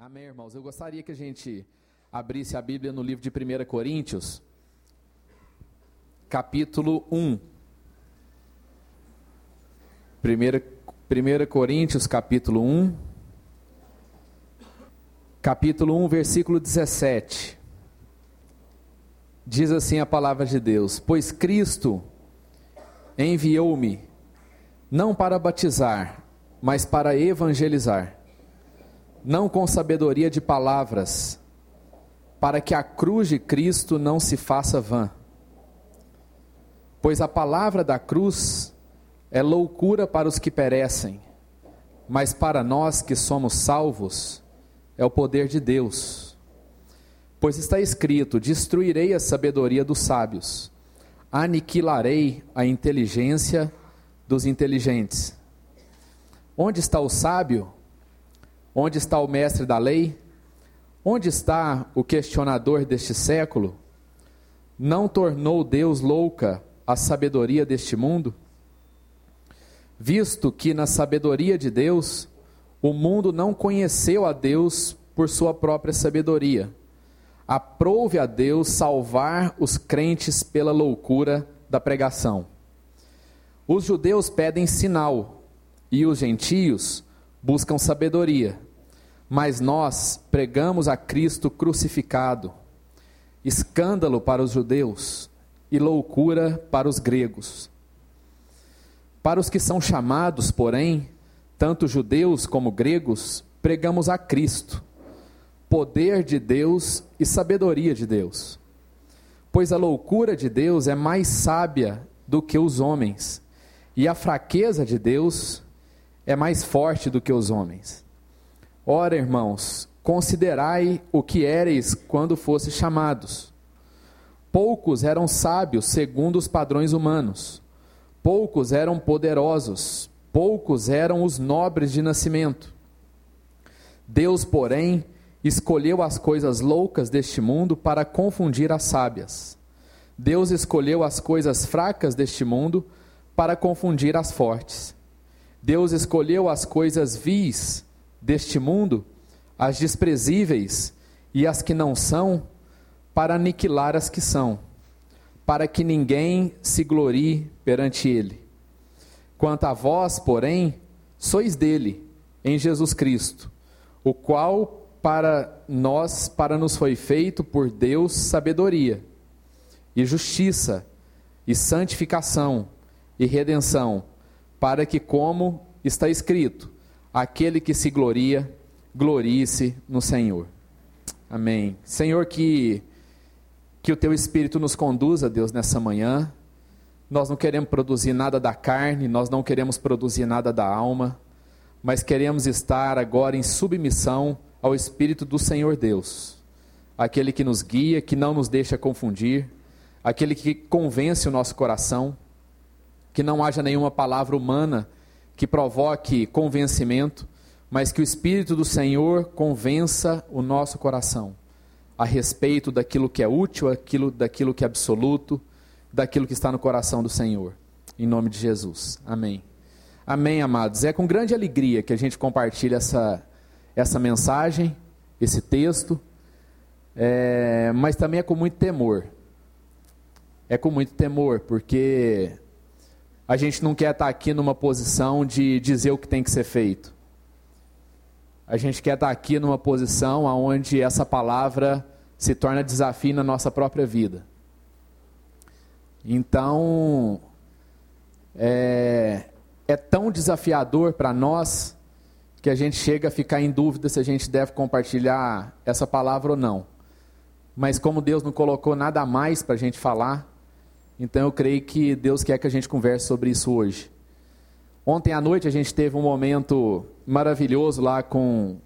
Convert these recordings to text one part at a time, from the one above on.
Amém, irmãos. Eu gostaria que a gente abrisse a Bíblia no livro de 1 Coríntios, capítulo 1. 1, Coríntios, capítulo 1. Capítulo 1, versículo 17. Diz assim a palavra de Deus: Pois Cristo enviou-me, não para batizar, mas para evangelizar não com sabedoria de palavras, para que a cruz de Cristo não se faça vã. Pois a palavra da cruz é loucura para os que perecem, mas para nós que somos salvos, é o poder de Deus. Pois está escrito: Destruirei a sabedoria dos sábios, aniquilarei a inteligência dos inteligentes. Onde está o sábio? Onde está o mestre da lei? Onde está o questionador deste século? Não tornou Deus louca a sabedoria deste mundo? Visto que na sabedoria de Deus, o mundo não conheceu a Deus por sua própria sabedoria. Aprove a Deus salvar os crentes pela loucura da pregação. Os judeus pedem sinal e os gentios buscam sabedoria mas nós pregamos a Cristo crucificado, escândalo para os judeus e loucura para os gregos. Para os que são chamados, porém, tanto judeus como gregos, pregamos a Cristo, poder de Deus e sabedoria de Deus. Pois a loucura de Deus é mais sábia do que os homens, e a fraqueza de Deus é mais forte do que os homens. Ora, irmãos, considerai o que éreis quando fosse chamados. Poucos eram sábios segundo os padrões humanos, poucos eram poderosos, poucos eram os nobres de nascimento. Deus, porém, escolheu as coisas loucas deste mundo para confundir as sábias. Deus escolheu as coisas fracas deste mundo para confundir as fortes. Deus escolheu as coisas vis deste mundo, as desprezíveis e as que não são, para aniquilar as que são, para que ninguém se glorie perante ele. Quanto a vós, porém, sois dele, em Jesus Cristo, o qual para nós, para nos foi feito por Deus sabedoria e justiça e santificação e redenção, para que como está escrito, aquele que se gloria, glorie-se no Senhor. Amém. Senhor, que, que o teu Espírito nos conduza, Deus, nessa manhã. Nós não queremos produzir nada da carne, nós não queremos produzir nada da alma, mas queremos estar agora em submissão ao Espírito do Senhor Deus, aquele que nos guia, que não nos deixa confundir, aquele que convence o nosso coração, que não haja nenhuma palavra humana que provoque convencimento, mas que o Espírito do Senhor convença o nosso coração a respeito daquilo que é útil, aquilo, daquilo que é absoluto, daquilo que está no coração do Senhor. Em nome de Jesus. Amém. Amém, amados. É com grande alegria que a gente compartilha essa, essa mensagem, esse texto, é, mas também é com muito temor. É com muito temor, porque a gente não quer estar aqui numa posição de dizer o que tem que ser feito. A gente quer estar aqui numa posição onde essa palavra se torna desafio na nossa própria vida. Então, é, é tão desafiador para nós que a gente chega a ficar em dúvida se a gente deve compartilhar essa palavra ou não. Mas como Deus não colocou nada mais para a gente falar, então eu creio que Deus quer que a gente converse sobre isso hoje. Ontem à noite a gente teve um momento maravilhoso lá com,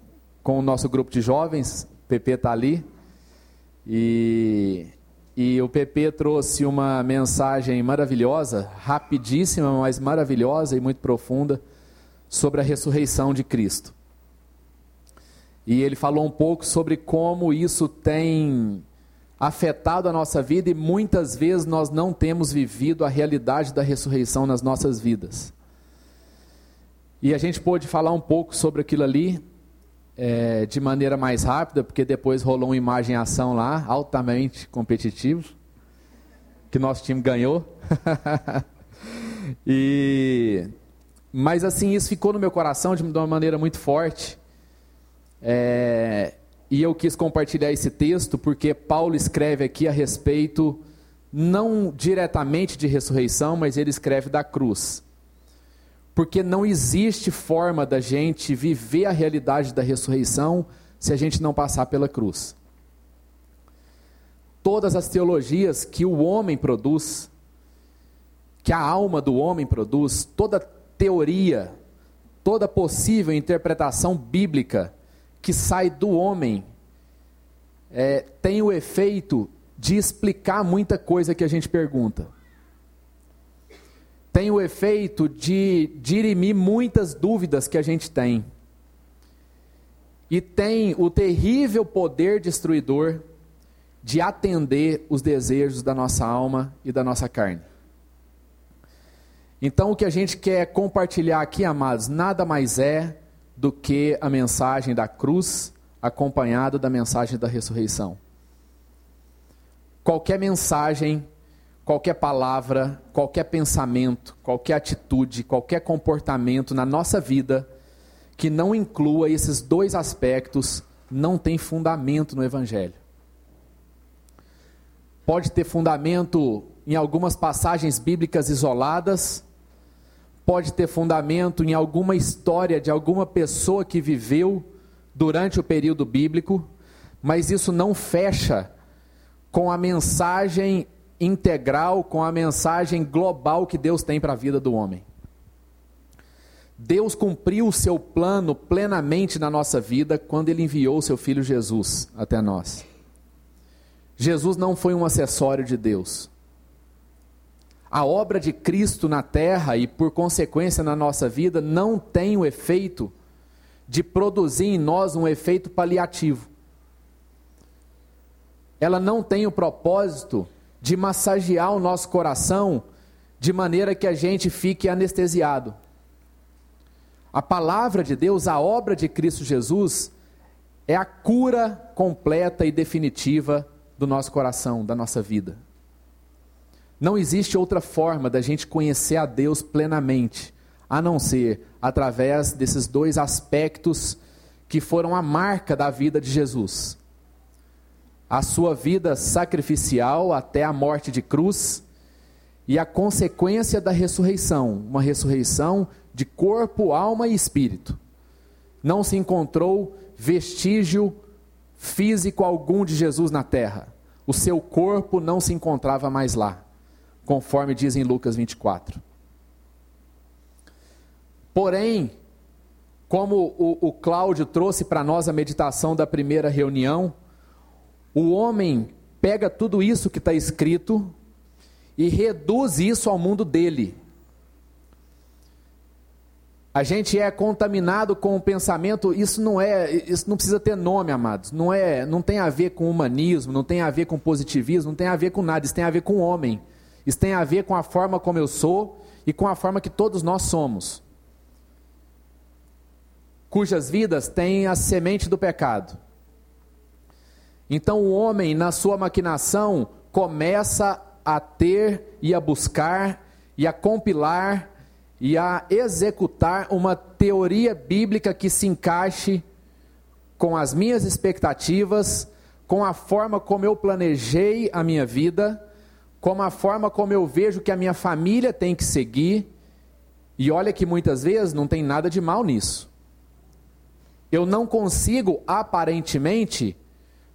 com o nosso grupo de jovens. O PP está ali. E, e o PP trouxe uma mensagem maravilhosa, rapidíssima, mas maravilhosa e muito profunda, sobre a ressurreição de Cristo. E ele falou um pouco sobre como isso tem afetado a nossa vida e muitas vezes nós não temos vivido a realidade da ressurreição nas nossas vidas. E a gente pôde falar um pouco sobre aquilo ali, é, de maneira mais rápida, porque depois rolou uma imagem ação lá, altamente competitivo, que nosso time ganhou. e mas assim, isso ficou no meu coração de uma maneira muito forte. É, e eu quis compartilhar esse texto porque Paulo escreve aqui a respeito, não diretamente de ressurreição, mas ele escreve da cruz. Porque não existe forma da gente viver a realidade da ressurreição se a gente não passar pela cruz. Todas as teologias que o homem produz, que a alma do homem produz, toda teoria, toda possível interpretação bíblica que sai do homem é, tem o efeito de explicar muita coisa que a gente pergunta. Tem o efeito de dirimir muitas dúvidas que a gente tem. E tem o terrível poder destruidor de atender os desejos da nossa alma e da nossa carne. Então, o que a gente quer compartilhar aqui, amados, nada mais é do que a mensagem da cruz acompanhada da mensagem da ressurreição. Qualquer mensagem, qualquer palavra, qualquer pensamento, qualquer atitude, qualquer comportamento na nossa vida que não inclua esses dois aspectos não tem fundamento no Evangelho. Pode ter fundamento em algumas passagens bíblicas isoladas, pode ter fundamento em alguma história de alguma pessoa que viveu durante o período bíblico, mas isso não fecha com a mensagem integral, com a mensagem global que Deus tem para a vida do homem. Deus cumpriu o seu plano plenamente na nossa vida quando ele enviou o seu filho Jesus até nós. Jesus não foi um acessório de Deus a obra de Cristo na terra e, por consequência, na nossa vida, não tem o efeito de produzir em nós um efeito paliativo. Ela não tem o propósito de massagear o nosso coração de maneira que a gente fique anestesiado. A palavra de Deus, a obra de Cristo Jesus, é a cura completa e definitiva do nosso coração, da nossa vida. Não existe outra forma da gente conhecer a Deus plenamente, a não ser através desses dois aspectos que foram a marca da vida de Jesus. A sua vida sacrificial até a morte de cruz e a consequência da ressurreição, uma ressurreição de corpo, alma e espírito. Não se encontrou vestígio físico algum de Jesus na terra. O seu corpo não se encontrava mais lá conforme diz em Lucas 24. Porém, como o, o Cláudio trouxe para nós a meditação da primeira reunião, o homem pega tudo isso que está escrito e reduz isso ao mundo dele. A gente é contaminado com o pensamento, isso não é, isso não precisa ter nome, amados. Não é, não tem a ver com humanismo, não tem a ver com positivismo, não tem a ver com nada, isso tem a ver com o homem. Isso tem a ver com a forma como eu sou e com a forma que todos nós somos. Cujas vidas têm a semente do pecado. Então o homem, na sua maquinação, começa a ter e a buscar e a compilar e a executar uma teoria bíblica que se encaixe com as minhas expectativas, com a forma como eu planejei a minha vida como a forma como eu vejo que a minha família tem que seguir. E olha que muitas vezes não tem nada de mal nisso. Eu não consigo, aparentemente,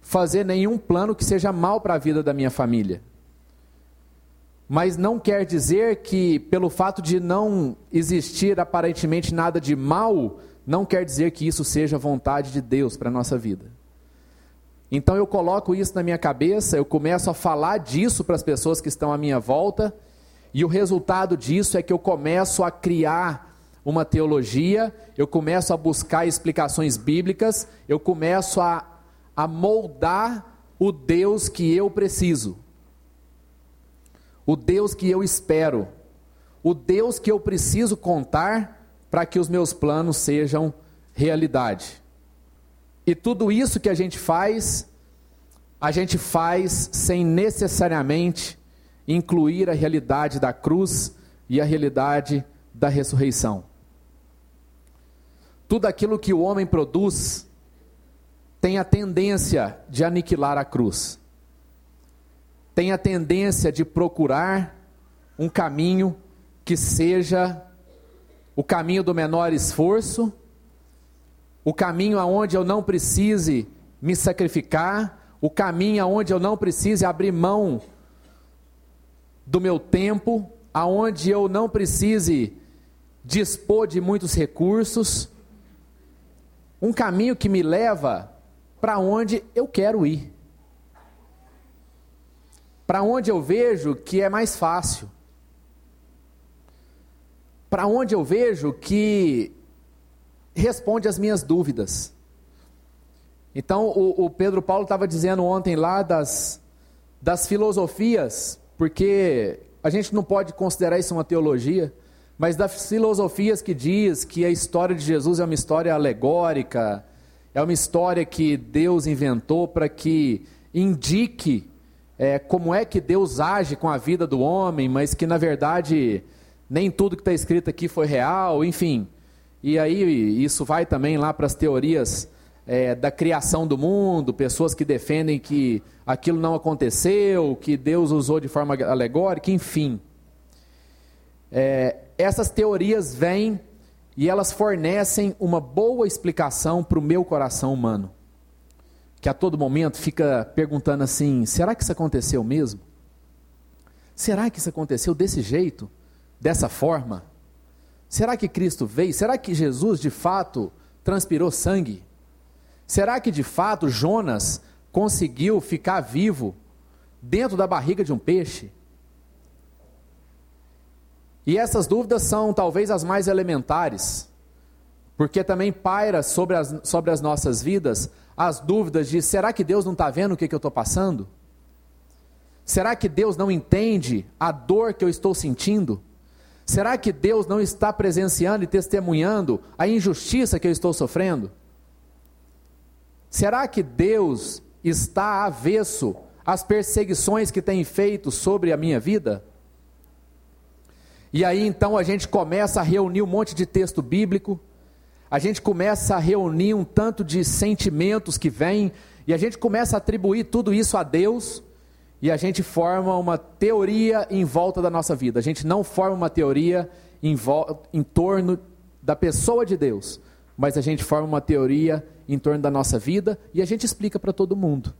fazer nenhum plano que seja mal para a vida da minha família. Mas não quer dizer que, pelo fato de não existir aparentemente nada de mal, não quer dizer que isso seja vontade de Deus para a nossa vida. Então eu coloco isso na minha cabeça, eu começo a falar disso para as pessoas que estão à minha volta, e o resultado disso é que eu começo a criar uma teologia, eu começo a buscar explicações bíblicas, eu começo a, a moldar o Deus que eu preciso, o Deus que eu espero, o Deus que eu preciso contar para que os meus planos sejam realidade. E tudo isso que a gente faz, a gente faz sem necessariamente incluir a realidade da cruz e a realidade da ressurreição. Tudo aquilo que o homem produz tem a tendência de aniquilar a cruz, tem a tendência de procurar um caminho que seja o caminho do menor esforço, o caminho aonde eu não precise me sacrificar, o caminho aonde eu não precise abrir mão do meu tempo, aonde eu não precise dispor de muitos recursos, um caminho que me leva para onde eu quero ir. Para onde eu vejo que é mais fácil. Para onde eu vejo que responde às minhas dúvidas. Então, o, o Pedro Paulo estava dizendo ontem lá das, das filosofias, porque a gente não pode considerar isso uma teologia, mas das filosofias que diz que a história de Jesus é uma história alegórica, é uma história que Deus inventou para que indique é, como é que Deus age com a vida do homem, mas que na verdade nem tudo que está escrito aqui foi real, enfim. E aí isso vai também lá para as teorias é, da criação do mundo, pessoas que defendem que aquilo não aconteceu, que Deus usou de forma alegórica, enfim. É, essas teorias vêm e elas fornecem uma boa explicação para o meu coração humano, que a todo momento fica perguntando assim: será que isso aconteceu mesmo? Será que isso aconteceu desse jeito, dessa forma? Será que Cristo veio? Será que Jesus de fato transpirou sangue? Será que de fato Jonas conseguiu ficar vivo dentro da barriga de um peixe? E essas dúvidas são talvez as mais elementares, porque também paira sobre as, sobre as nossas vidas as dúvidas de: será que Deus não está vendo o que, que eu estou passando? Será que Deus não entende a dor que eu estou sentindo? Será que Deus não está presenciando e testemunhando a injustiça que eu estou sofrendo? Será que Deus está avesso às perseguições que tem feito sobre a minha vida? E aí então a gente começa a reunir um monte de texto bíblico, a gente começa a reunir um tanto de sentimentos que vêm, e a gente começa a atribuir tudo isso a Deus, e a gente forma uma teoria em volta da nossa vida. A gente não forma uma teoria em, em torno da pessoa de Deus, mas a gente forma uma teoria em torno da nossa vida e a gente explica para todo mundo.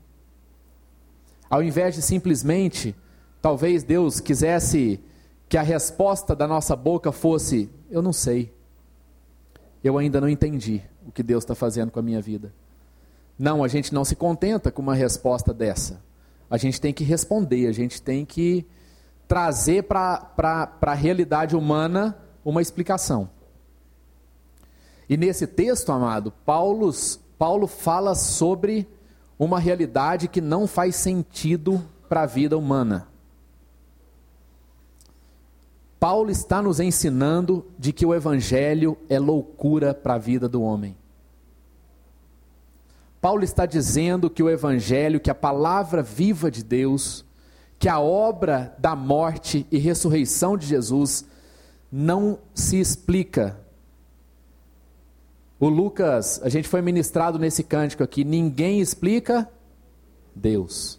Ao invés de simplesmente, talvez Deus quisesse que a resposta da nossa boca fosse: Eu não sei, eu ainda não entendi o que Deus está fazendo com a minha vida. Não, a gente não se contenta com uma resposta dessa a gente tem que responder, a gente tem que trazer para a realidade humana uma explicação. E nesse texto, amado, Paulo, Paulo fala sobre uma realidade que não faz sentido para a vida humana. Paulo está nos ensinando de que o evangelho é loucura para a vida do homem. Paulo está dizendo que o Evangelho, que a palavra viva de Deus, que a obra da morte e ressurreição de Jesus não se explica. O Lucas, a gente foi ministrado nesse cântico aqui, ninguém explica Deus.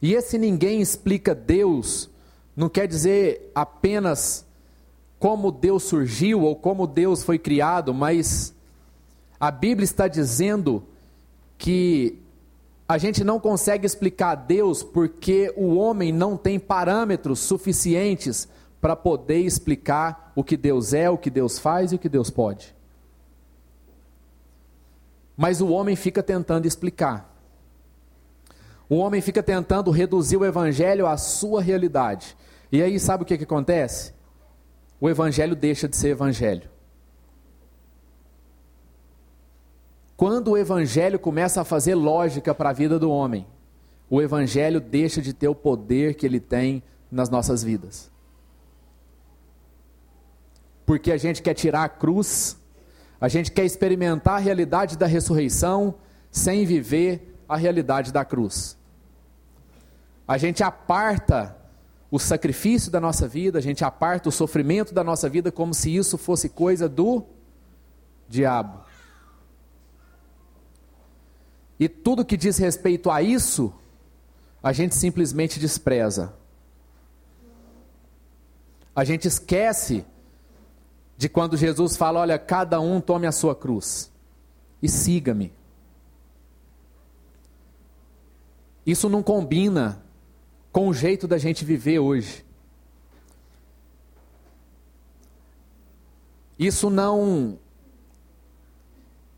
E esse ninguém explica Deus não quer dizer apenas como Deus surgiu ou como Deus foi criado, mas a Bíblia está dizendo que a gente não consegue explicar Deus porque o homem não tem parâmetros suficientes para poder explicar o que Deus é, o que Deus faz e o que Deus pode. Mas o homem fica tentando explicar. O homem fica tentando reduzir o evangelho à sua realidade. E aí sabe o que, que acontece? O evangelho deixa de ser evangelho. Quando o evangelho começa a fazer lógica para a vida do homem, o evangelho deixa de ter o poder que ele tem nas nossas vidas. Porque a gente quer tirar a cruz, A gente quer experimentar a realidade da ressurreição sem viver a realidade da cruz. A gente aparta o sacrifício da nossa vida, a gente aparta o sofrimento da nossa vida como se isso fosse coisa do diabo. E tudo que diz respeito a isso, a gente simplesmente despreza. A gente esquece de quando Jesus fala: olha, cada um tome a sua cruz e siga-me. Isso não combina com o jeito da gente viver hoje. Isso não.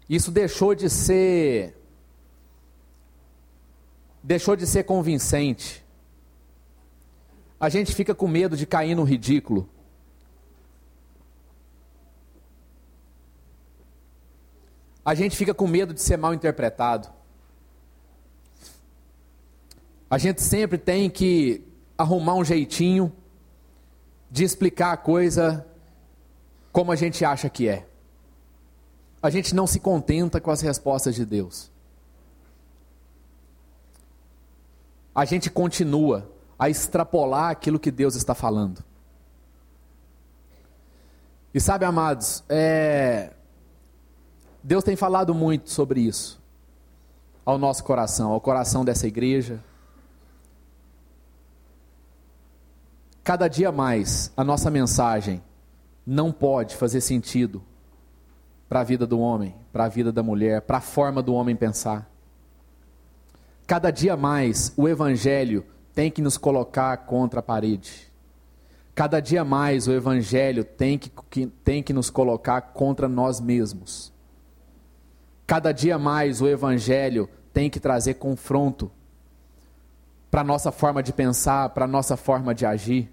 Isso deixou de ser. Deixou de ser convincente. A gente fica com medo de cair no ridículo. A gente fica com medo de ser mal interpretado. A gente sempre tem que arrumar um jeitinho de explicar a coisa como a gente acha que é. A gente não se contenta com as respostas de Deus. A gente continua a extrapolar aquilo que Deus está falando. E sabe, amados, é... Deus tem falado muito sobre isso ao nosso coração, ao coração dessa igreja, Cada dia mais a nossa mensagem não pode fazer sentido para a vida do homem, para a vida da mulher, para a forma do homem pensar. Cada dia mais o Evangelho tem que nos colocar contra a parede. Cada dia mais o Evangelho tem que, que, tem que nos colocar contra nós mesmos. Cada dia mais o Evangelho tem que trazer confronto para a nossa forma de pensar, para a nossa forma de agir.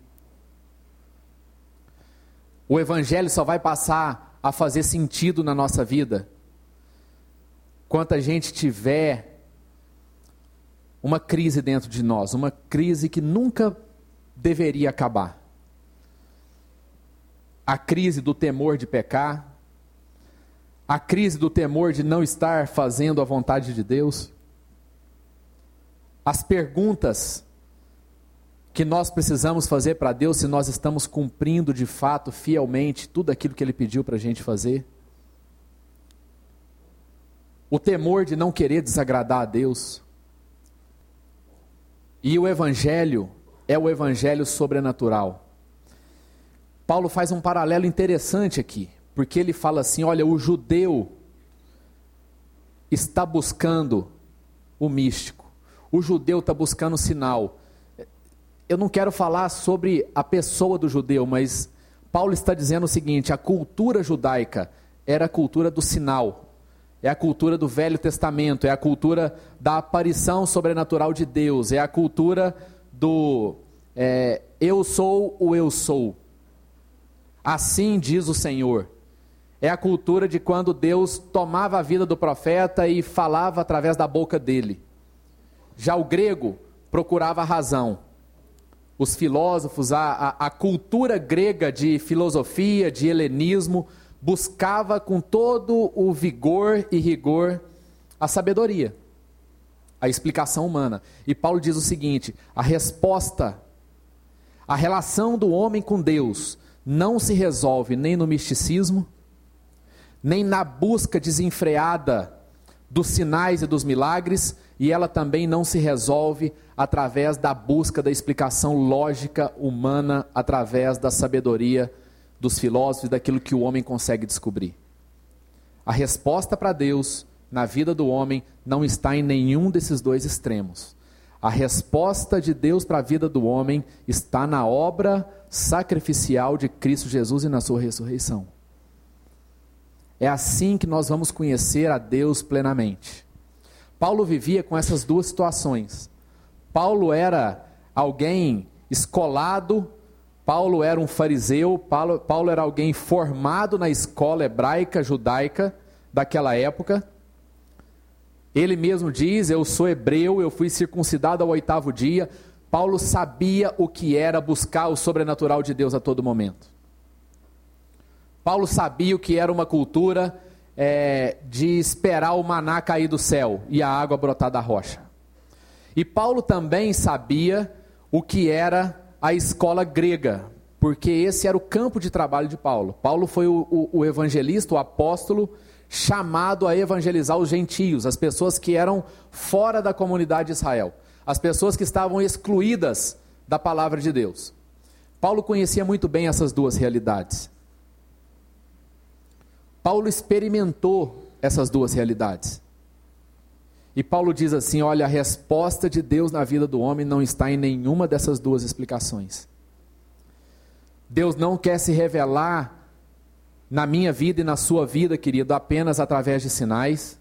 O Evangelho só vai passar a fazer sentido na nossa vida quanto a gente tiver uma crise dentro de nós, uma crise que nunca deveria acabar. A crise do temor de pecar, a crise do temor de não estar fazendo a vontade de Deus, as perguntas que nós precisamos fazer para Deus se nós estamos cumprindo de fato, fielmente, tudo aquilo que Ele pediu para a gente fazer? O temor de não querer desagradar a Deus. E o Evangelho é o Evangelho sobrenatural. Paulo faz um paralelo interessante aqui, porque ele fala assim: olha, o judeu está buscando o místico, o judeu está buscando o sinal, eu não quero falar sobre a pessoa do judeu, mas Paulo está dizendo o seguinte: a cultura judaica era a cultura do sinal, é a cultura do Velho Testamento, é a cultura da aparição sobrenatural de Deus, é a cultura do é, eu sou o eu sou. Assim diz o Senhor. É a cultura de quando Deus tomava a vida do profeta e falava através da boca dele. Já o grego procurava a razão os filósofos, a, a, a cultura grega de filosofia, de helenismo, buscava com todo o vigor e rigor a sabedoria, a explicação humana. E Paulo diz o seguinte: a resposta, a relação do homem com Deus não se resolve nem no misticismo, nem na busca desenfreada dos sinais e dos milagres, e ela também não se resolve através da busca da explicação lógica humana, através da sabedoria dos filósofos, daquilo que o homem consegue descobrir. A resposta para Deus na vida do homem não está em nenhum desses dois extremos. A resposta de Deus para a vida do homem está na obra sacrificial de Cristo Jesus e na sua ressurreição. É assim que nós vamos conhecer a Deus plenamente. Paulo vivia com essas duas situações. Paulo era alguém escolado, Paulo era um fariseu, Paulo, Paulo era alguém formado na escola hebraica, judaica daquela época. Ele mesmo diz: Eu sou hebreu, eu fui circuncidado ao oitavo dia. Paulo sabia o que era buscar o sobrenatural de Deus a todo momento. Paulo sabia o que era uma cultura é, de esperar o maná cair do céu e a água brotar da rocha. E Paulo também sabia o que era a escola grega, porque esse era o campo de trabalho de Paulo. Paulo foi o, o, o evangelista, o apóstolo, chamado a evangelizar os gentios, as pessoas que eram fora da comunidade de Israel, as pessoas que estavam excluídas da palavra de Deus. Paulo conhecia muito bem essas duas realidades. Paulo experimentou essas duas realidades. E Paulo diz assim: olha, a resposta de Deus na vida do homem não está em nenhuma dessas duas explicações. Deus não quer se revelar na minha vida e na sua vida, querido, apenas através de sinais.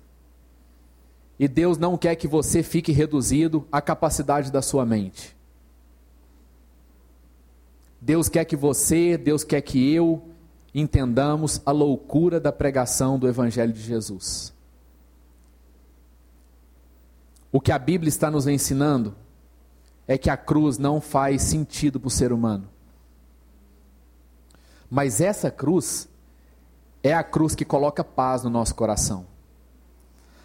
E Deus não quer que você fique reduzido à capacidade da sua mente. Deus quer que você, Deus quer que eu entendamos a loucura da pregação do Evangelho de Jesus. O que a Bíblia está nos ensinando é que a cruz não faz sentido para o ser humano. Mas essa cruz é a cruz que coloca paz no nosso coração.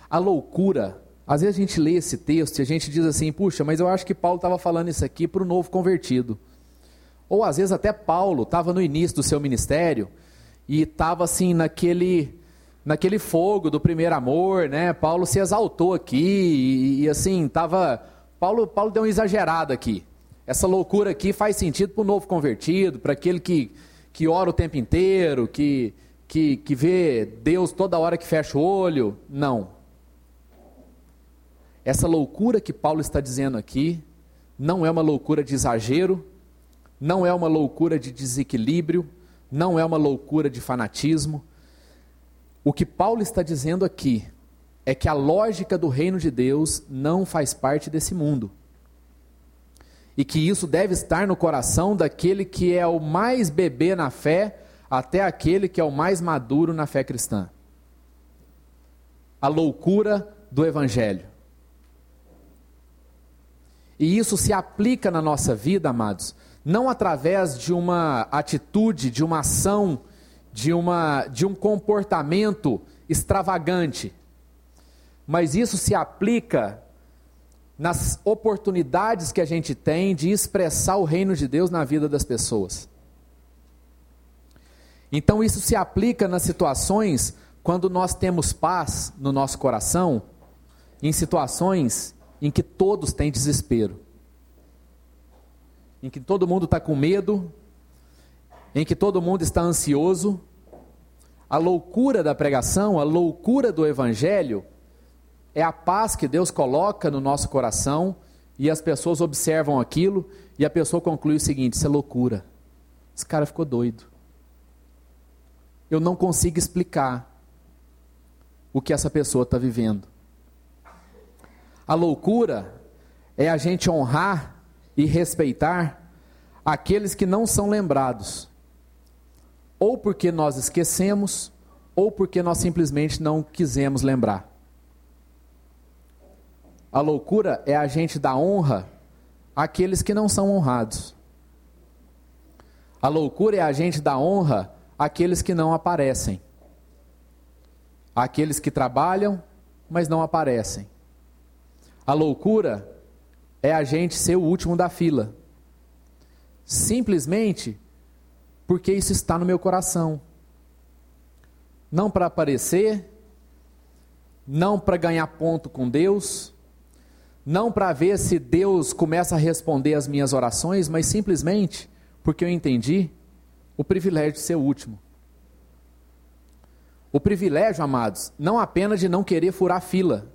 A loucura, às vezes a gente lê esse texto e a gente diz assim: puxa, mas eu acho que Paulo estava falando isso aqui para o novo convertido. Ou às vezes até Paulo estava no início do seu ministério e estava assim naquele naquele fogo do primeiro amor, né? Paulo se exaltou aqui e, e assim estava Paulo Paulo deu um exagerado aqui. Essa loucura aqui faz sentido para o novo convertido, para aquele que que ora o tempo inteiro, que, que, que vê Deus toda hora que fecha o olho. Não. Essa loucura que Paulo está dizendo aqui não é uma loucura de exagero, não é uma loucura de desequilíbrio, não é uma loucura de fanatismo. O que Paulo está dizendo aqui é que a lógica do reino de Deus não faz parte desse mundo e que isso deve estar no coração daquele que é o mais bebê na fé, até aquele que é o mais maduro na fé cristã. A loucura do Evangelho. E isso se aplica na nossa vida, amados, não através de uma atitude, de uma ação, de, uma, de um comportamento extravagante, mas isso se aplica nas oportunidades que a gente tem de expressar o reino de Deus na vida das pessoas. Então, isso se aplica nas situações quando nós temos paz no nosso coração, em situações em que todos têm desespero, em que todo mundo está com medo, em que todo mundo está ansioso. A loucura da pregação, a loucura do evangelho, é a paz que Deus coloca no nosso coração e as pessoas observam aquilo e a pessoa conclui o seguinte: isso é loucura. Esse cara ficou doido. Eu não consigo explicar o que essa pessoa está vivendo. A loucura é a gente honrar e respeitar aqueles que não são lembrados, ou porque nós esquecemos, ou porque nós simplesmente não quisemos lembrar. A loucura é a gente dar honra àqueles que não são honrados. A loucura é a gente dar honra àqueles que não aparecem. Aqueles que trabalham, mas não aparecem. A loucura é a gente ser o último da fila. Simplesmente porque isso está no meu coração. Não para aparecer, não para ganhar ponto com Deus, não para ver se Deus começa a responder as minhas orações, mas simplesmente porque eu entendi o privilégio de ser o último. O privilégio, amados, não apenas de não querer furar fila,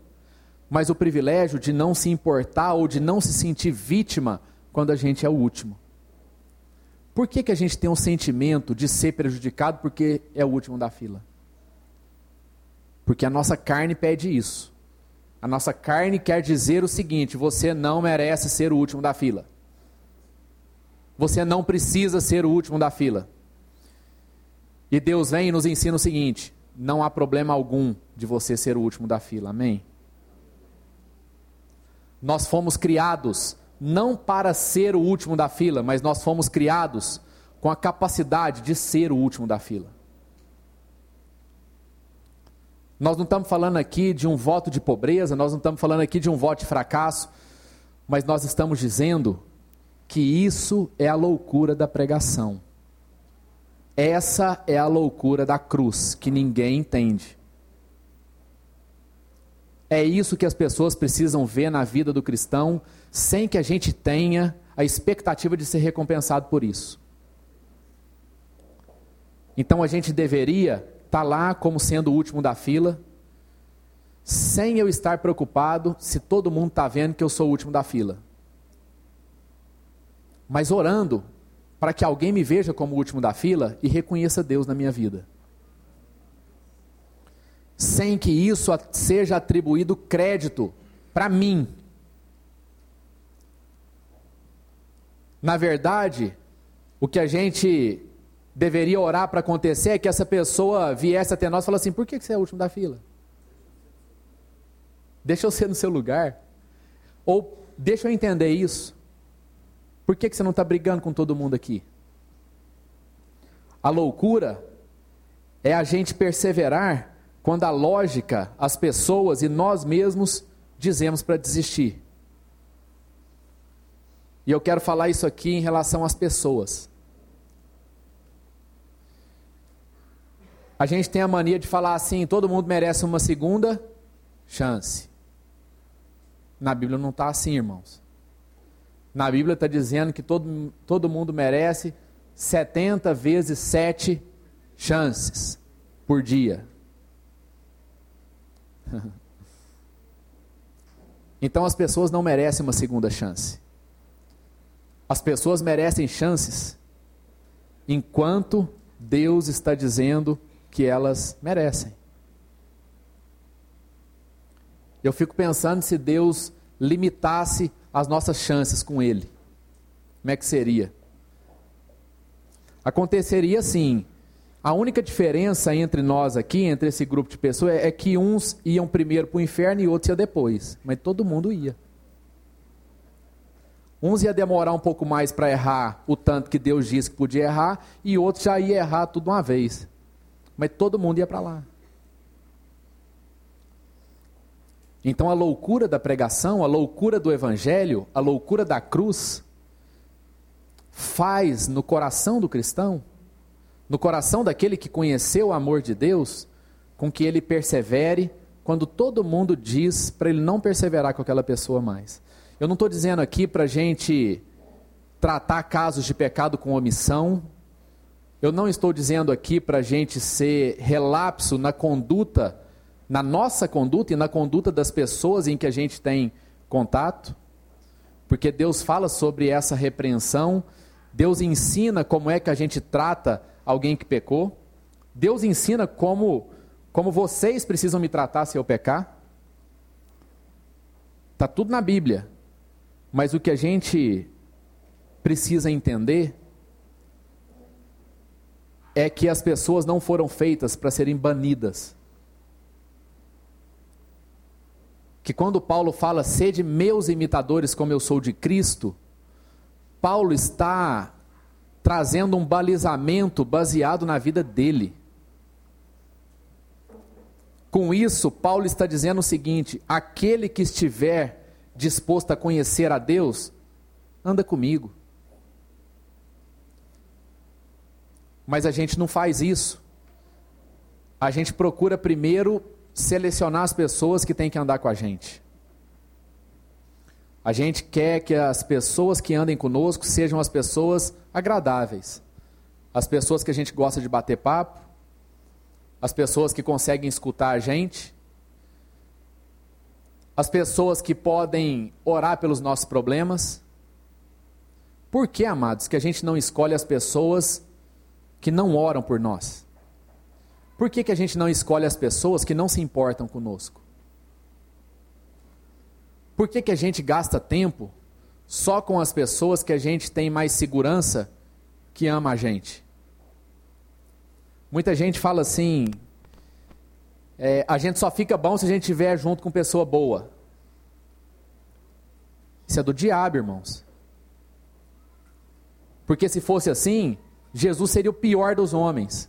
mas o privilégio de não se importar ou de não se sentir vítima quando a gente é o último. Por que, que a gente tem um sentimento de ser prejudicado porque é o último da fila? Porque a nossa carne pede isso. A nossa carne quer dizer o seguinte: você não merece ser o último da fila. Você não precisa ser o último da fila. E Deus vem e nos ensina o seguinte: não há problema algum de você ser o último da fila. Amém? Nós fomos criados não para ser o último da fila, mas nós fomos criados com a capacidade de ser o último da fila. Nós não estamos falando aqui de um voto de pobreza, nós não estamos falando aqui de um voto de fracasso, mas nós estamos dizendo que isso é a loucura da pregação. Essa é a loucura da cruz, que ninguém entende. É isso que as pessoas precisam ver na vida do cristão, sem que a gente tenha a expectativa de ser recompensado por isso. Então a gente deveria estar tá lá como sendo o último da fila, sem eu estar preocupado se todo mundo está vendo que eu sou o último da fila. Mas orando para que alguém me veja como o último da fila e reconheça Deus na minha vida. Sem que isso seja atribuído crédito para mim. Na verdade, o que a gente deveria orar para acontecer é que essa pessoa viesse até nós e falasse assim: por que você é o último da fila? Deixa eu ser no seu lugar. Ou deixa eu entender isso. Por que você não está brigando com todo mundo aqui? A loucura é a gente perseverar quando a lógica, as pessoas e nós mesmos dizemos para desistir. E eu quero falar isso aqui em relação às pessoas. A gente tem a mania de falar assim: todo mundo merece uma segunda chance. Na Bíblia não está assim, irmãos. Na Bíblia está dizendo que todo, todo mundo merece 70 vezes 7 chances por dia. Então as pessoas não merecem uma segunda chance. As pessoas merecem chances enquanto Deus está dizendo que elas merecem. Eu fico pensando se Deus limitasse as nossas chances com Ele. Como é que seria? Aconteceria assim. A única diferença entre nós aqui, entre esse grupo de pessoas, é, que uns iam primeiro para o inferno e outros iam depois. Mas todo mundo ia. Uns ia demorar um pouco mais para errar o tanto que Deus disse que podia errar, e outros já ia errar tudo uma vez mas todo mundo ia para lá. Então a loucura da pregação, a loucura do evangelho, a loucura da cruz, faz no coração do cristão, no coração daquele que conheceu o amor de Deus, com que ele persevere quando todo mundo diz para ele não perseverar com aquela pessoa mais. Eu não estou dizendo aqui para a gente tratar casos de pecado com omissão, eu não estou dizendo aqui para a gente ser relapso na conduta, na nossa conduta e na conduta das pessoas em que a gente tem contato, porque Deus fala sobre essa repreensão, Deus ensina como é que a gente trata alguém que pecou, Deus ensina como, como vocês precisam me tratar se eu pecar. Está tudo na Bíblia, mas o que a gente precisa entender é que as pessoas não foram feitas para serem banidas. Que quando Paulo fala, sede meus imitadores como eu sou de Cristo, Paulo está trazendo um balizamento baseado na vida dele. Com isso, Paulo está dizendo o seguinte: aquele que estiver disposto a conhecer a Deus, anda comigo. Mas a gente não faz isso. A gente procura primeiro selecionar as pessoas que têm que andar com a gente. A gente quer que as pessoas que andem conosco sejam as pessoas agradáveis. As pessoas que a gente gosta de bater papo, as pessoas que conseguem escutar a gente, as pessoas que podem orar pelos nossos problemas. Por que, amados, que a gente não escolhe as pessoas que não oram por nós? Por que, que a gente não escolhe as pessoas que não se importam conosco? Por que, que a gente gasta tempo só com as pessoas que a gente tem mais segurança que ama a gente? Muita gente fala assim: é, a gente só fica bom se a gente estiver junto com pessoa boa. Isso é do diabo, irmãos. Porque se fosse assim, Jesus seria o pior dos homens.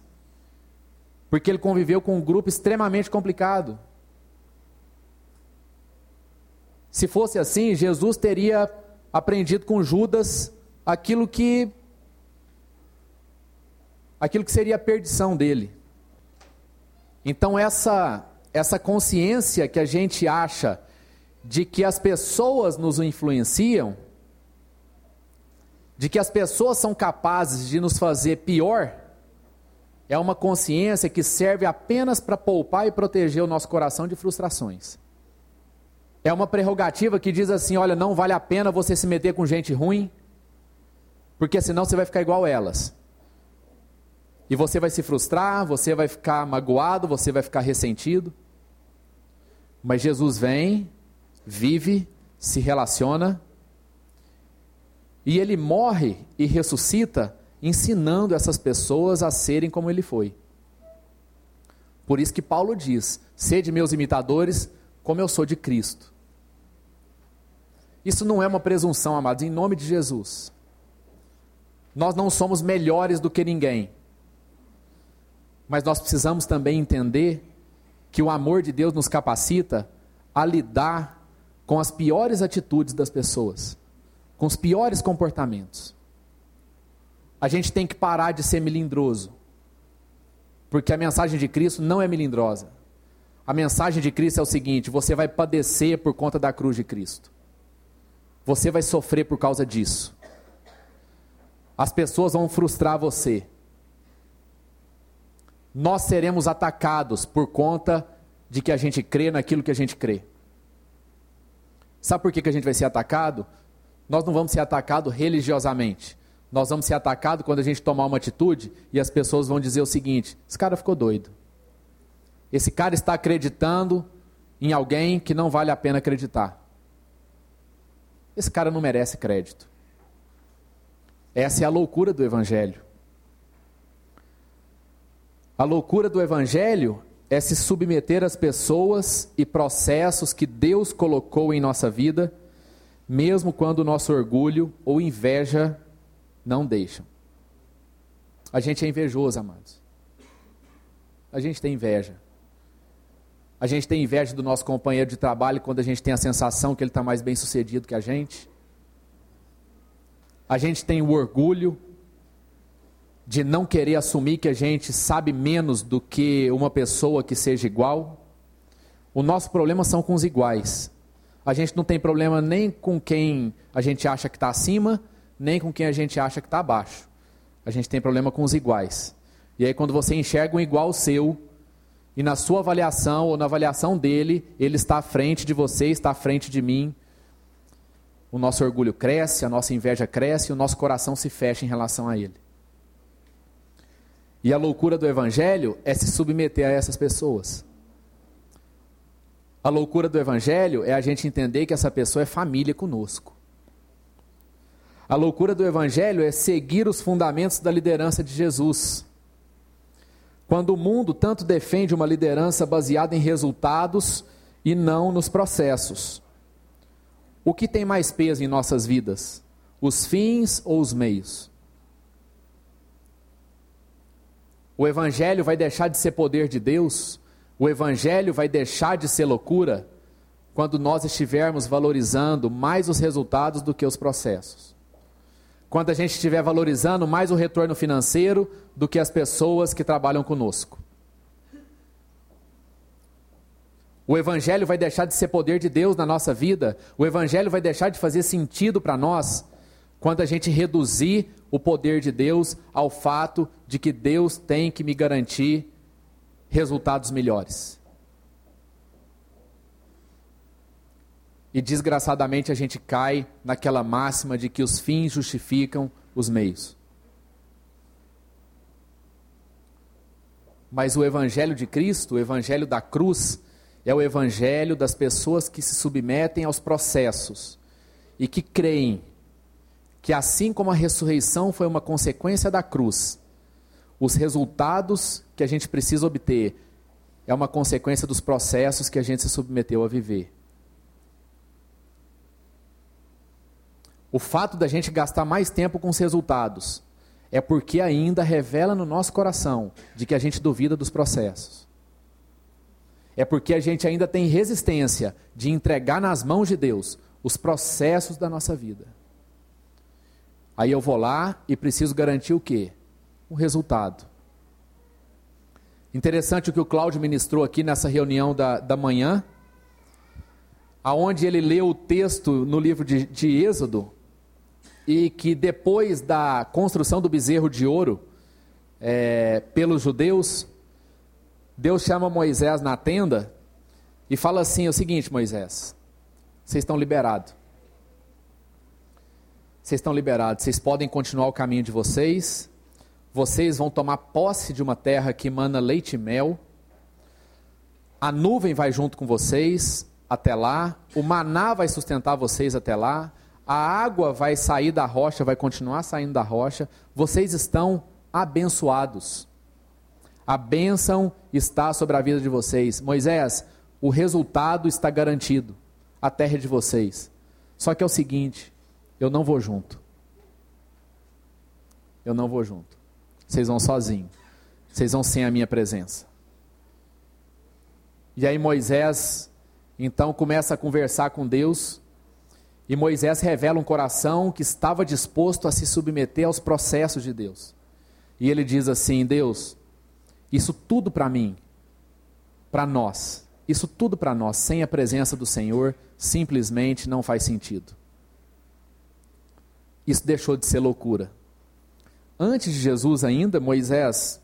porque ele conviveu com um grupo extremamente complicado. Se fosse assim, Jesus teria aprendido com Judas aquilo que aquilo que seria a perdição dele. Então essa essa consciência que a gente acha de que as pessoas nos influenciam, de que as pessoas são capazes de nos fazer pior, é uma consciência que serve apenas para poupar e proteger o nosso coração de frustrações. É uma prerrogativa que diz assim: olha, não vale a pena você se meter com gente ruim, porque senão você vai ficar igual elas. E você vai se frustrar, você vai ficar magoado, você vai ficar ressentido. Mas Jesus vem, vive, se relaciona, e ele morre e ressuscita ensinando essas pessoas a serem como ele foi. Por isso que Paulo diz: sede meus imitadores, como eu sou de Cristo. Isso não é uma presunção, amados, em nome de Jesus. Nós não somos melhores do que ninguém. Mas nós precisamos também entender que o amor de Deus nos capacita a lidar com as piores atitudes das pessoas, com os piores comportamentos a gente tem que parar de ser melindroso. Porque a mensagem de Cristo não é melindrosa. A mensagem de Cristo é o seguinte: você vai padecer por conta da cruz de Cristo. Você vai sofrer por causa disso. As pessoas vão frustrar você. Nós seremos atacados por conta de que a gente crê naquilo que a gente crê. Sabe por que, que a gente vai ser atacado? Nós não vamos ser atacados religiosamente. Nós vamos ser atacados quando a gente tomar uma atitude e as pessoas vão dizer o seguinte: esse cara ficou doido. Esse cara está acreditando em alguém que não vale a pena acreditar. Esse cara não merece crédito. Essa é a loucura do Evangelho. A loucura do Evangelho é se submeter às pessoas e processos que Deus colocou em nossa vida, mesmo quando o nosso orgulho ou inveja não deixam. A gente é invejoso, amados. A gente tem inveja. A gente tem inveja do nosso companheiro de trabalho quando a gente tem a sensação que ele está mais bem sucedido que a gente. A gente tem o orgulho de não querer assumir que a gente sabe menos do que uma pessoa que seja igual. O nosso problema são com os iguais. A gente não tem problema nem com quem a gente acha que está acima, nem com quem a gente acha que está abaixo. A gente tem problema com os iguais. E aí, quando você enxerga um igual seu, e na sua avaliação ou na avaliação dele, ele está à frente de você, está à frente de mim, o nosso orgulho cresce, a nossa inveja cresce e o nosso coração se fecha em relação a ele. E a loucura do evangelho é se submeter a essas pessoas. A loucura do evangelho é a gente entender que essa pessoa é família conosco. A loucura do Evangelho é seguir os fundamentos da liderança de Jesus. Quando o mundo tanto defende uma liderança baseada em resultados e não nos processos. O que tem mais peso em nossas vidas? Os fins ou os meios? O Evangelho vai deixar de ser poder de Deus? O Evangelho vai deixar de ser loucura quando nós estivermos valorizando mais os resultados do que os processos? Quando a gente estiver valorizando mais o retorno financeiro do que as pessoas que trabalham conosco. O Evangelho vai deixar de ser poder de Deus na nossa vida, o Evangelho vai deixar de fazer sentido para nós quando a gente reduzir o poder de Deus ao fato de que Deus tem que me garantir resultados melhores. E desgraçadamente a gente cai naquela máxima de que os fins justificam os meios. Mas o Evangelho de Cristo, o Evangelho da cruz, é o Evangelho das pessoas que se submetem aos processos e que creem que, assim como a ressurreição foi uma consequência da cruz, os resultados que a gente precisa obter é uma consequência dos processos que a gente se submeteu a viver. O fato da gente gastar mais tempo com os resultados é porque ainda revela no nosso coração de que a gente duvida dos processos. É porque a gente ainda tem resistência de entregar nas mãos de Deus os processos da nossa vida. Aí eu vou lá e preciso garantir o quê? O resultado. Interessante o que o Cláudio ministrou aqui nessa reunião da, da manhã, aonde ele leu o texto no livro de, de Êxodo, e que depois da construção do bezerro de ouro é, pelos judeus, Deus chama Moisés na tenda e fala assim: é o seguinte, Moisés, vocês estão liberados. Vocês estão liberados, vocês podem continuar o caminho de vocês, vocês vão tomar posse de uma terra que emana leite e mel, a nuvem vai junto com vocês até lá, o maná vai sustentar vocês até lá, a água vai sair da rocha, vai continuar saindo da rocha, vocês estão abençoados. A bênção está sobre a vida de vocês. Moisés, o resultado está garantido. A terra é de vocês. Só que é o seguinte: eu não vou junto. Eu não vou junto. Vocês vão sozinhos. Vocês vão sem a minha presença. E aí Moisés, então, começa a conversar com Deus e Moisés revela um coração que estava disposto a se submeter aos processos de Deus. E ele diz assim: Deus, isso tudo para mim, para nós, isso tudo para nós, sem a presença do Senhor, simplesmente não faz sentido. Isso deixou de ser loucura. Antes de Jesus, ainda, Moisés,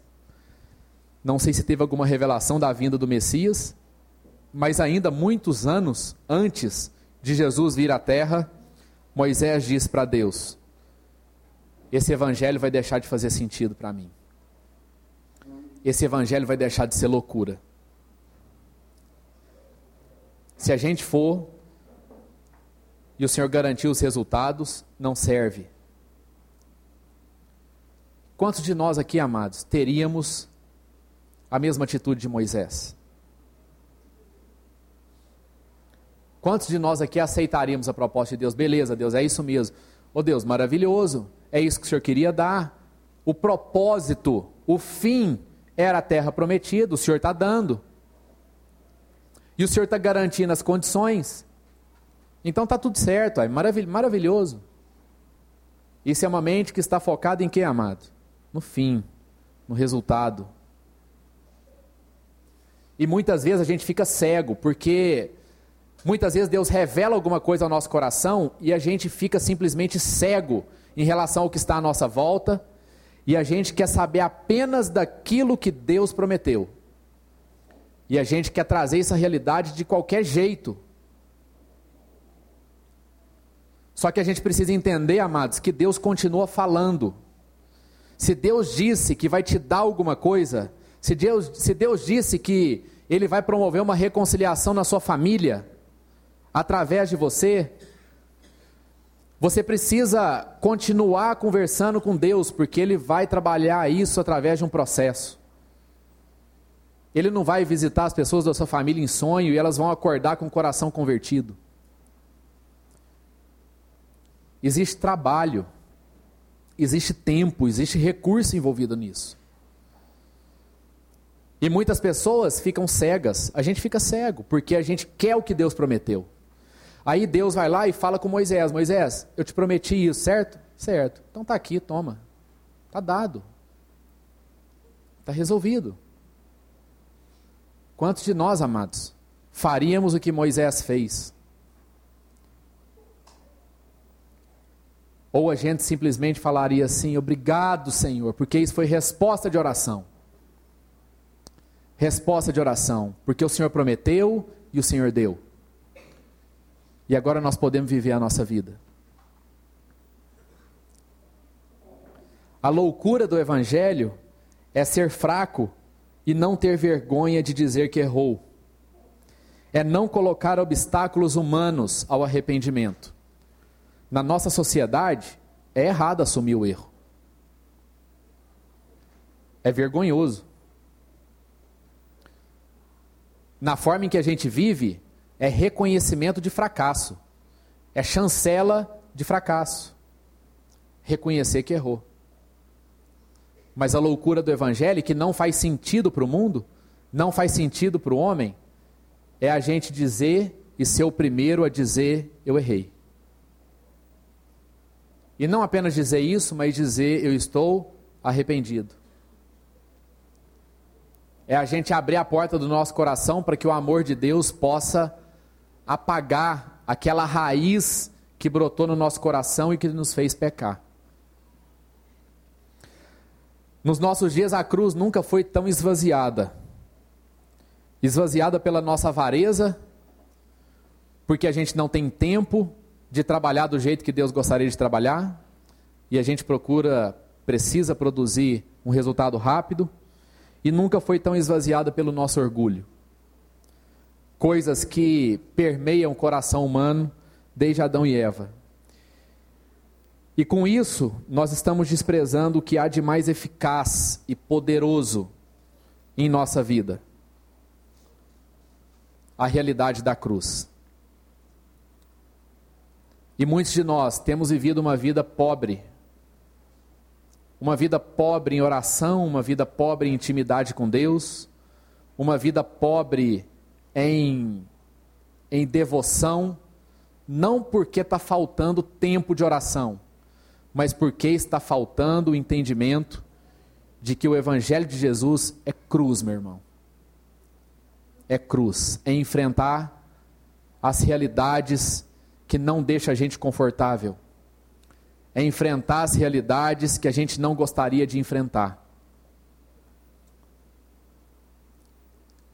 não sei se teve alguma revelação da vinda do Messias, mas ainda muitos anos antes de Jesus vir à terra, Moisés diz para Deus: Esse evangelho vai deixar de fazer sentido para mim. Esse evangelho vai deixar de ser loucura. Se a gente for e o Senhor garantir os resultados, não serve. Quantos de nós aqui, amados, teríamos a mesma atitude de Moisés? Quantos de nós aqui aceitaríamos a proposta de Deus? Beleza, Deus, é isso mesmo. Ô oh, Deus, maravilhoso. É isso que o Senhor queria dar. O propósito, o fim era a terra prometida, o Senhor está dando. E o Senhor está garantindo as condições. Então está tudo certo, é maravilhoso. Isso é uma mente que está focada em quê, amado? No fim, no resultado. E muitas vezes a gente fica cego, porque Muitas vezes Deus revela alguma coisa ao nosso coração e a gente fica simplesmente cego em relação ao que está à nossa volta e a gente quer saber apenas daquilo que Deus prometeu. E a gente quer trazer essa realidade de qualquer jeito. Só que a gente precisa entender, amados, que Deus continua falando. Se Deus disse que vai te dar alguma coisa, se Deus, se Deus disse que Ele vai promover uma reconciliação na sua família, através de você, você precisa continuar conversando com Deus, porque Ele vai trabalhar isso através de um processo. Ele não vai visitar as pessoas da sua família em sonho e elas vão acordar com o coração convertido. Existe trabalho, existe tempo, existe recurso envolvido nisso. E muitas pessoas ficam cegas. A gente fica cego porque a gente quer o que Deus prometeu. Aí Deus vai lá e fala com Moisés: Moisés, eu te prometi isso, certo? Certo. Então tá aqui, toma. Tá dado. Tá resolvido. Quantos de nós, amados, faríamos o que Moisés fez? Ou a gente simplesmente falaria assim: Obrigado, Senhor, porque isso foi resposta de oração. Resposta de oração, porque o Senhor prometeu e o Senhor deu. E agora nós podemos viver a nossa vida. A loucura do Evangelho é ser fraco e não ter vergonha de dizer que errou. É não colocar obstáculos humanos ao arrependimento. Na nossa sociedade, é errado assumir o erro. É vergonhoso. Na forma em que a gente vive, é reconhecimento de fracasso, é chancela de fracasso. Reconhecer que errou. Mas a loucura do evangelho, que não faz sentido para o mundo, não faz sentido para o homem, é a gente dizer e ser o primeiro a dizer: eu errei. E não apenas dizer isso, mas dizer: eu estou arrependido. É a gente abrir a porta do nosso coração para que o amor de Deus possa apagar aquela raiz que brotou no nosso coração e que nos fez pecar. Nos nossos dias a cruz nunca foi tão esvaziada. Esvaziada pela nossa avareza, porque a gente não tem tempo de trabalhar do jeito que Deus gostaria de trabalhar, e a gente procura, precisa produzir um resultado rápido, e nunca foi tão esvaziada pelo nosso orgulho. Coisas que permeiam o coração humano desde Adão e Eva. E com isso, nós estamos desprezando o que há de mais eficaz e poderoso em nossa vida a realidade da cruz. E muitos de nós temos vivido uma vida pobre, uma vida pobre em oração, uma vida pobre em intimidade com Deus, uma vida pobre em, em devoção, não porque está faltando tempo de oração, mas porque está faltando o entendimento de que o Evangelho de Jesus é cruz, meu irmão. É cruz, é enfrentar as realidades que não deixam a gente confortável, é enfrentar as realidades que a gente não gostaria de enfrentar.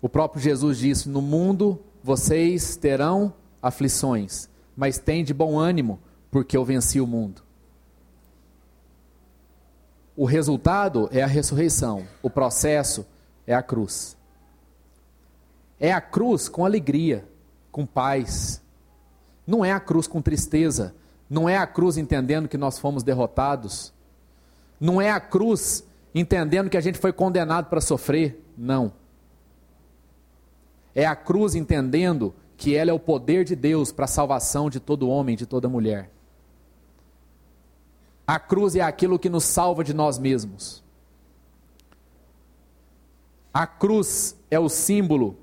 O próprio Jesus disse: No mundo vocês terão aflições, mas tem de bom ânimo, porque eu venci o mundo. O resultado é a ressurreição, o processo é a cruz. É a cruz com alegria, com paz. Não é a cruz com tristeza, não é a cruz entendendo que nós fomos derrotados, não é a cruz entendendo que a gente foi condenado para sofrer, não. É a cruz entendendo que ela é o poder de Deus para a salvação de todo homem, de toda mulher. A cruz é aquilo que nos salva de nós mesmos. A cruz é o símbolo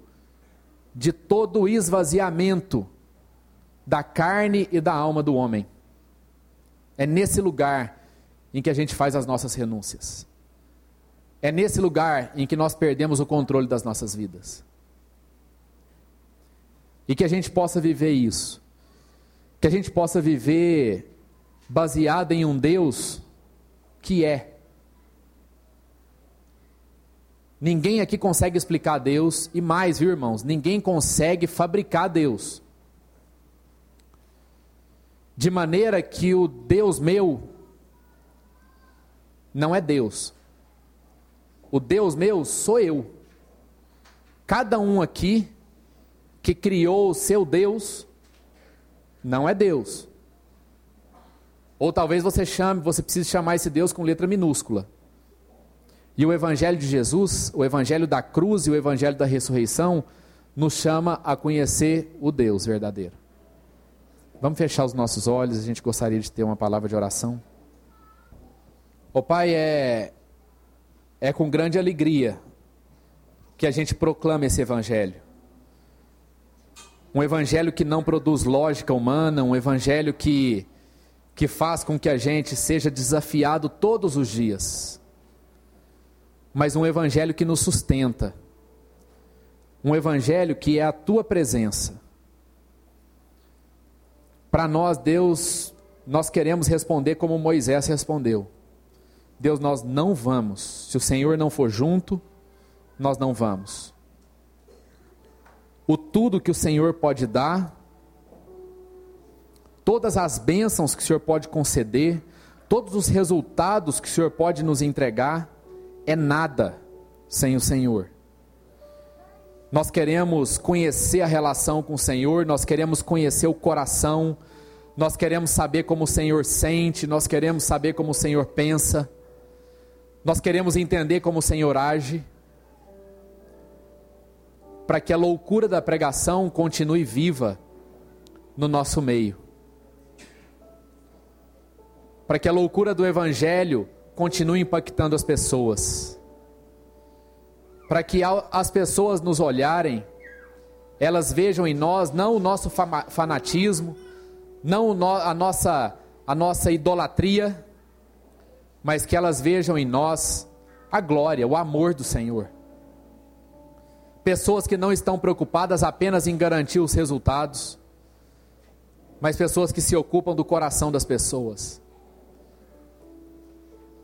de todo o esvaziamento da carne e da alma do homem. É nesse lugar em que a gente faz as nossas renúncias. É nesse lugar em que nós perdemos o controle das nossas vidas. E que a gente possa viver isso. Que a gente possa viver baseada em um Deus que é. Ninguém aqui consegue explicar Deus, e mais, viu, irmãos? Ninguém consegue fabricar Deus. De maneira que o Deus meu não é Deus. O Deus meu sou eu. Cada um aqui que criou o seu Deus não é Deus. Ou talvez você chame, você precise chamar esse Deus com letra minúscula. E o Evangelho de Jesus, o Evangelho da cruz e o Evangelho da ressurreição, nos chama a conhecer o Deus verdadeiro. Vamos fechar os nossos olhos, a gente gostaria de ter uma palavra de oração. O Pai, é, é com grande alegria que a gente proclama esse Evangelho. Um Evangelho que não produz lógica humana, um Evangelho que que faz com que a gente seja desafiado todos os dias, mas um evangelho que nos sustenta, um evangelho que é a tua presença. Para nós, Deus, nós queremos responder como Moisés respondeu. Deus, nós não vamos. Se o Senhor não for junto, nós não vamos. O tudo que o Senhor pode dar, todas as bênçãos que o Senhor pode conceder, todos os resultados que o Senhor pode nos entregar, é nada sem o Senhor. Nós queremos conhecer a relação com o Senhor, nós queremos conhecer o coração, nós queremos saber como o Senhor sente, nós queremos saber como o Senhor pensa, nós queremos entender como o Senhor age, para que a loucura da pregação continue viva no nosso meio para que a loucura do Evangelho continue impactando as pessoas. Para que as pessoas nos olharem, elas vejam em nós não o nosso fanatismo, não a nossa, a nossa idolatria, mas que elas vejam em nós a glória, o amor do Senhor. Pessoas que não estão preocupadas apenas em garantir os resultados, mas pessoas que se ocupam do coração das pessoas.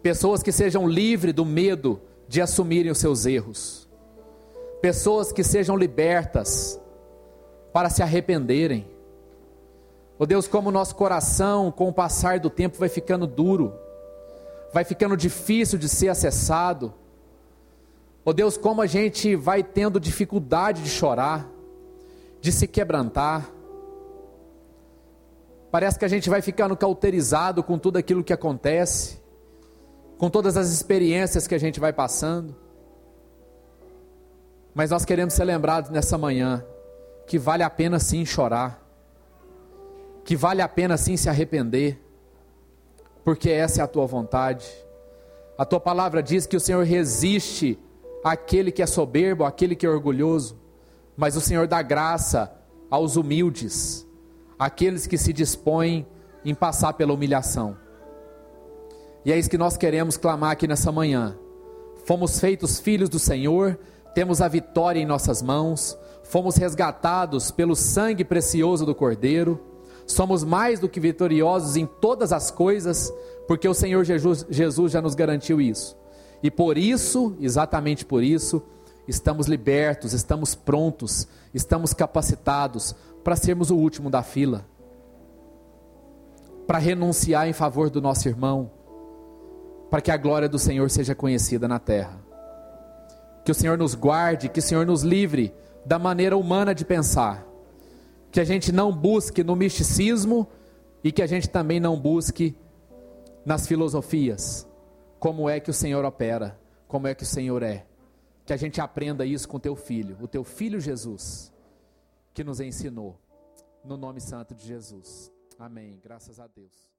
Pessoas que sejam livres do medo de assumirem os seus erros. Pessoas que sejam libertas para se arrependerem. Oh Deus, como o nosso coração, com o passar do tempo, vai ficando duro, vai ficando difícil de ser acessado. Oh Deus, como a gente vai tendo dificuldade de chorar, de se quebrantar. Parece que a gente vai ficando cauterizado com tudo aquilo que acontece, com todas as experiências que a gente vai passando. Mas nós queremos ser lembrados nessa manhã que vale a pena sim chorar, que vale a pena sim se arrepender, porque essa é a tua vontade. A tua palavra diz que o Senhor resiste àquele que é soberbo, àquele que é orgulhoso, mas o Senhor dá graça aos humildes aqueles que se dispõem em passar pela humilhação. E é isso que nós queremos clamar aqui nessa manhã. Fomos feitos filhos do Senhor, temos a vitória em nossas mãos, fomos resgatados pelo sangue precioso do Cordeiro, somos mais do que vitoriosos em todas as coisas, porque o Senhor Jesus já nos garantiu isso. E por isso, exatamente por isso, estamos libertos, estamos prontos, estamos capacitados para sermos o último da fila, para renunciar em favor do nosso irmão, para que a glória do Senhor seja conhecida na terra. Que o Senhor nos guarde, que o Senhor nos livre da maneira humana de pensar, que a gente não busque no misticismo e que a gente também não busque nas filosofias, como é que o Senhor opera, como é que o Senhor é. Que a gente aprenda isso com teu filho, o teu filho Jesus que nos ensinou. No nome santo de Jesus. Amém. Graças a Deus.